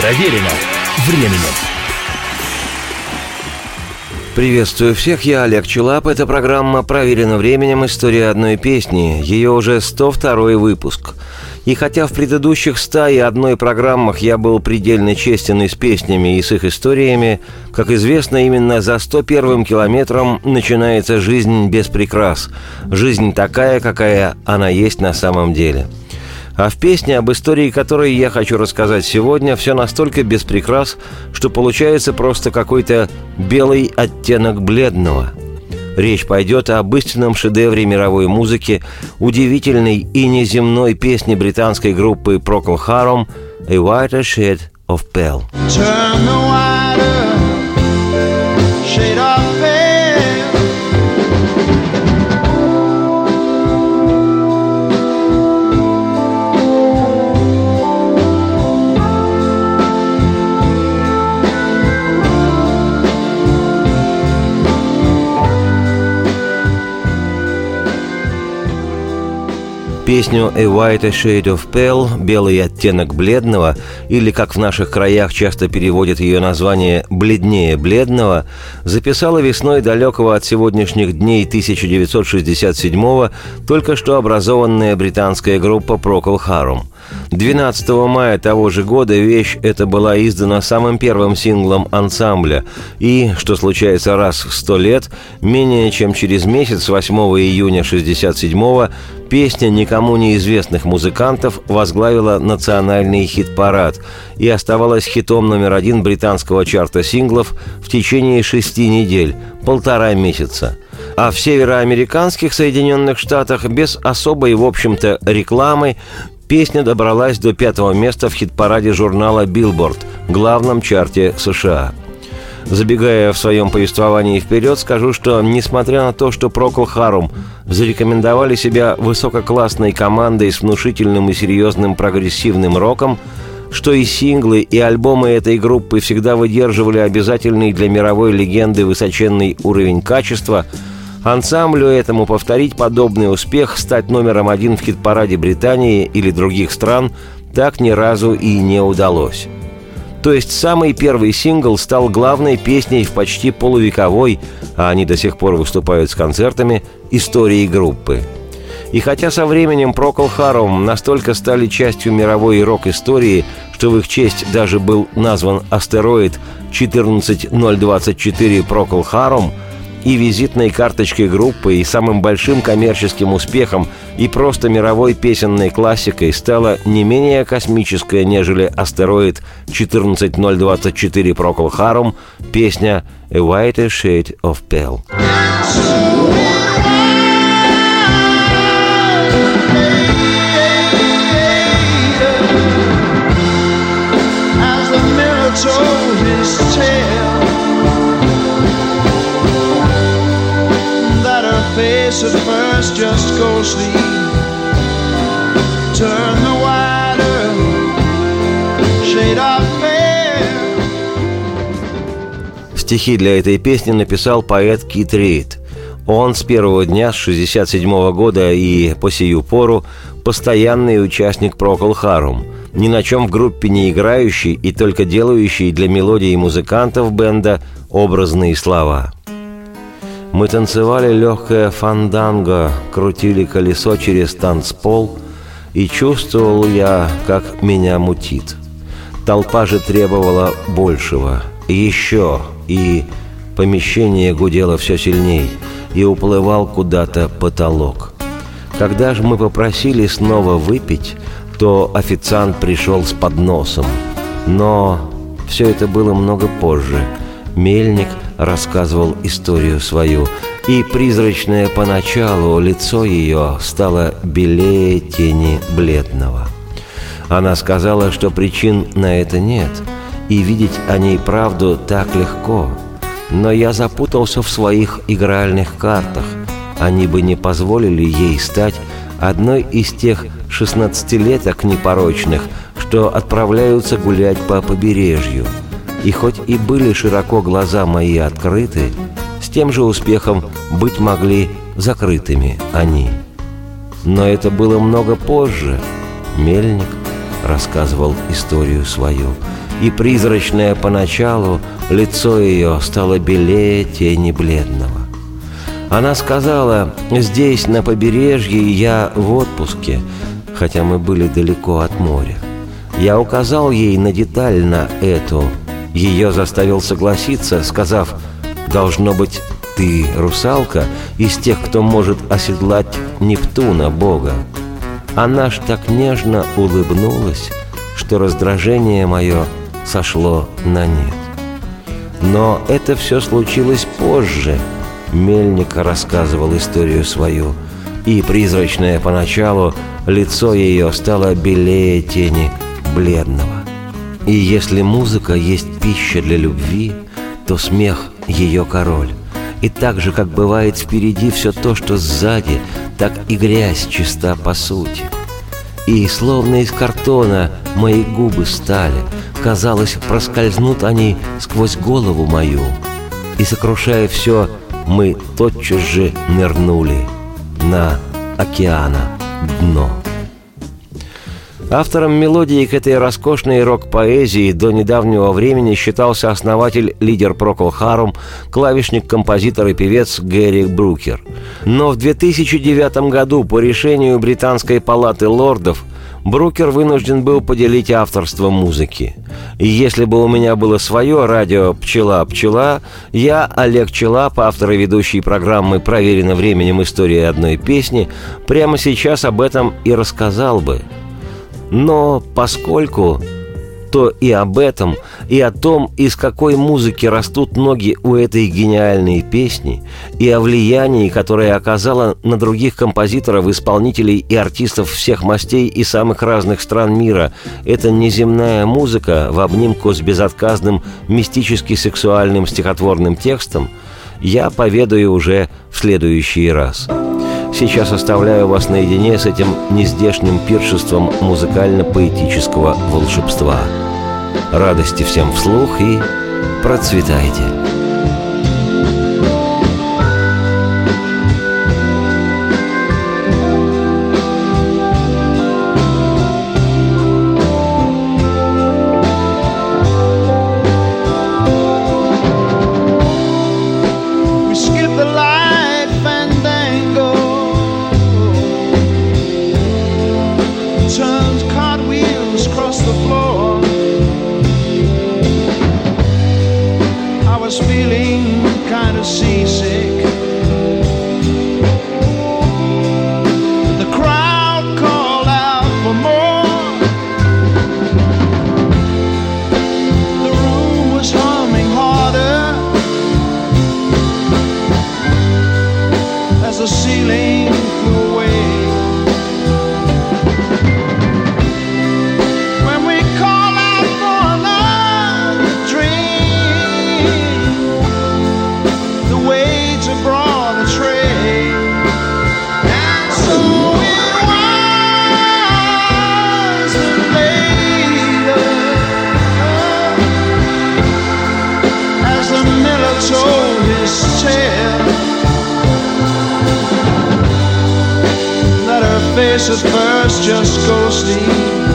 Проверено временем. Приветствую всех, я Олег Челап. Эта программа «Проверена временем. История одной песни». Ее уже 102 выпуск. И хотя в предыдущих 101 программах я был предельно честен и с песнями, и с их историями, как известно, именно за 101 километром начинается жизнь без прикрас. Жизнь такая, какая она есть на самом деле – а в песне, об истории которой я хочу рассказать сегодня, все настолько без прикрас, что получается просто какой-то белый оттенок бледного. Речь пойдет об истинном шедевре мировой музыки, удивительной и неземной песне британской группы Procol Harum «A Whiter Shade of Pale». Песню «A White Shade of Pale» – «Белый оттенок бледного» или, как в наших краях часто переводят ее название «бледнее бледного», записала весной далекого от сегодняшних дней 1967-го только что образованная британская группа Procol Harum – 12 мая того же года вещь эта была издана самым первым синглом ансамбля, и, что случается раз в сто лет, менее чем через месяц, 8 июня 67-го, песня никому неизвестных музыкантов возглавила национальный хит-парад и оставалась хитом номер один британского чарта синглов в течение шести недель, полтора месяца – а в североамериканских Соединенных Штатах без особой, в общем-то, рекламы Песня добралась до пятого места в хит-параде журнала Billboard, главном чарте США. Забегая в своем повествовании вперед, скажу, что несмотря на то, что Procol Harum зарекомендовали себя высококлассной командой с внушительным и серьезным прогрессивным роком, что и синглы, и альбомы этой группы всегда выдерживали обязательный для мировой легенды высоченный уровень качества – Ансамблю этому повторить подобный успех, стать номером один в хит-параде Британии или других стран, так ни разу и не удалось. То есть самый первый сингл стал главной песней в почти полувековой, а они до сих пор выступают с концертами, истории группы. И хотя со временем Procol Harum настолько стали частью мировой рок-истории, что в их честь даже был назван астероид 14024 Procol Harum – и визитной карточкой группы, и самым большим коммерческим успехом, и просто мировой песенной классикой стала не менее космическая, нежели астероид 14024 Procol Harum, песня «A Whiter Shade of Pale». Face at first just ghostly. Turn the wider shade of. Стихи для этой песни написал поэт Кит Рейд. Он с первого дня, с 67 года и по сию пору, постоянный участник Procol Harum, ни на чем в группе не играющий и только делающий для мелодий музыкантов бенда образные слова – мы танцевали легкое фанданго, крутили колесо через танцпол, и чувствовал я, как меня мутит. Толпа же требовала большего, еще, и помещение гудело все сильней, и уплывал куда-то потолок. Когда же мы попросили снова выпить, то официант пришел с подносом. Но все это было много позже. Мельник – рассказывал историю свою, и призрачное поначалу лицо ее стало белее тени бледного. Она сказала, что причин на это нет, и видеть о ней правду так легко. Но я запутался в своих игральных картах. Они бы не позволили ей стать одной из тех шестнадцатилеток непорочных, что отправляются гулять по побережью – и хоть и были широко глаза мои открыты, с тем же успехом быть могли закрытыми они. Но это было много позже. Мельник рассказывал историю свою. и призрачное поначалу лицо ее стало белее тени бледного. Она сказала, здесь, на побережье, я в отпуске, хотя мы были далеко от моря. Я указал ей на деталь на эту. Ее заставил согласиться, сказав, «Должно быть, ты русалка из тех, кто может оседлать Нептуна, Бога». Она ж так нежно улыбнулась, что раздражение мое сошло на нет. Но это все случилось позже. Мельник рассказывал историю свою, и призрачное поначалу лицо ее стало белее тени бледного. И если музыка есть пища для любви, то смех — ее король. И так же, как бывает впереди все то, что сзади, так и грязь чиста по сути. И словно из картона мои губы стали, казалось, проскользнут они сквозь голову мою. И сокрушая все, мы тотчас же нырнули на океана дно. Автором мелодии к этой роскошной рок-поэзии до недавнего времени считался основатель, лидер Procol Harum, клавишник, композитор и певец Гэри Брукер. Но в 2009 году по решению Британской палаты лордов Брукер вынужден был поделить авторство музыки. И если бы у меня было свое радио «Пчела-пчела», я, Олег Челап, автор и ведущий программы «Проверено временем. История одной песни», прямо сейчас об этом и рассказал бы – но поскольку то и об этом, и о том, из какой музыки растут ноги у этой гениальной песни, и о влиянии, которое оказало на других композиторов, исполнителей и артистов всех мастей и самых разных стран мира. Это неземная музыка в обнимку с безотказным мистически-сексуальным стихотворным текстом, я поведаю уже в следующий раз. Сейчас оставляю вас наедине с этим нездешним пиршеством музыкально-поэтического волшебства. Радости всем вслух и процветайте! Face at first just go ghostly.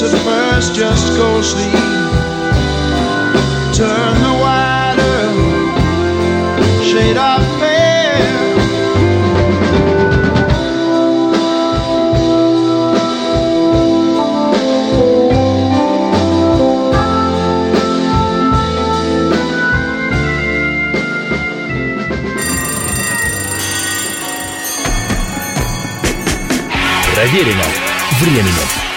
So first just go sleep. Turn the wider shade of pale. Проверено временем.